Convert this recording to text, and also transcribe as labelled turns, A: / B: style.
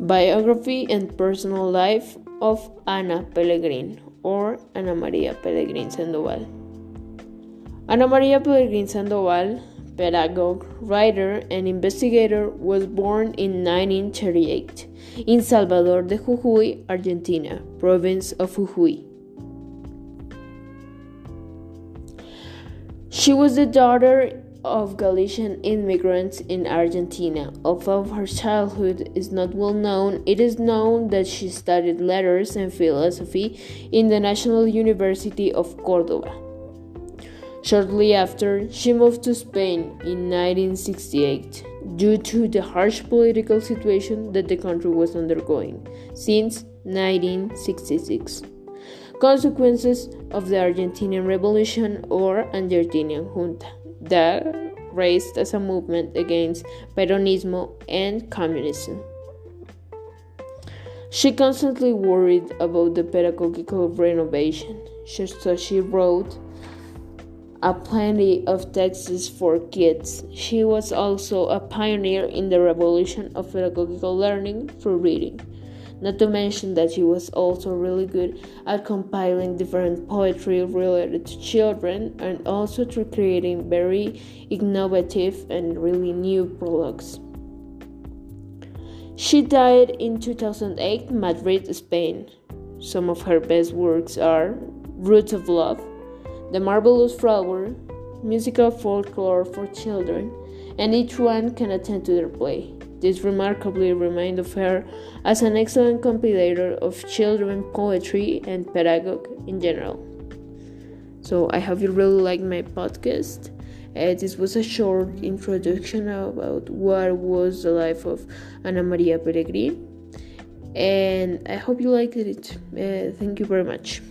A: Biography and Personal Life of Ana Pelegrin or Ana María Pelegrin Sandoval. Ana María Pelegrin Sandoval, pedagogue, writer, and investigator, was born in 1938 in Salvador de Jujuy, Argentina, province of Jujuy. She was the daughter of Galician immigrants in Argentina. Although her childhood is not well known, it is known that she studied letters and philosophy in the National University of Cordoba. Shortly after, she moved to Spain in 1968 due to the harsh political situation that the country was undergoing since 1966 consequences of the Argentinian Revolution or Argentinian Junta that raised as a movement against Peronismo and communism. She constantly worried about the pedagogical renovation, so she wrote a plenty of texts for kids. She was also a pioneer in the revolution of pedagogical learning through reading. Not to mention that she was also really good at compiling different poetry related to children and also through creating very innovative and really new prologues. She died in 2008 Madrid, Spain. Some of her best works are Roots of Love, The Marvelous Flower, Musical Folklore for Children, and each one can attend to their play. This remarkably remind of her as an excellent compiler of children poetry and pedagogue in general. So I hope you really liked my podcast. Uh, this was a short introduction about what was the life of Ana Maria Pelegrin, and I hope you liked it. Uh, thank you very much.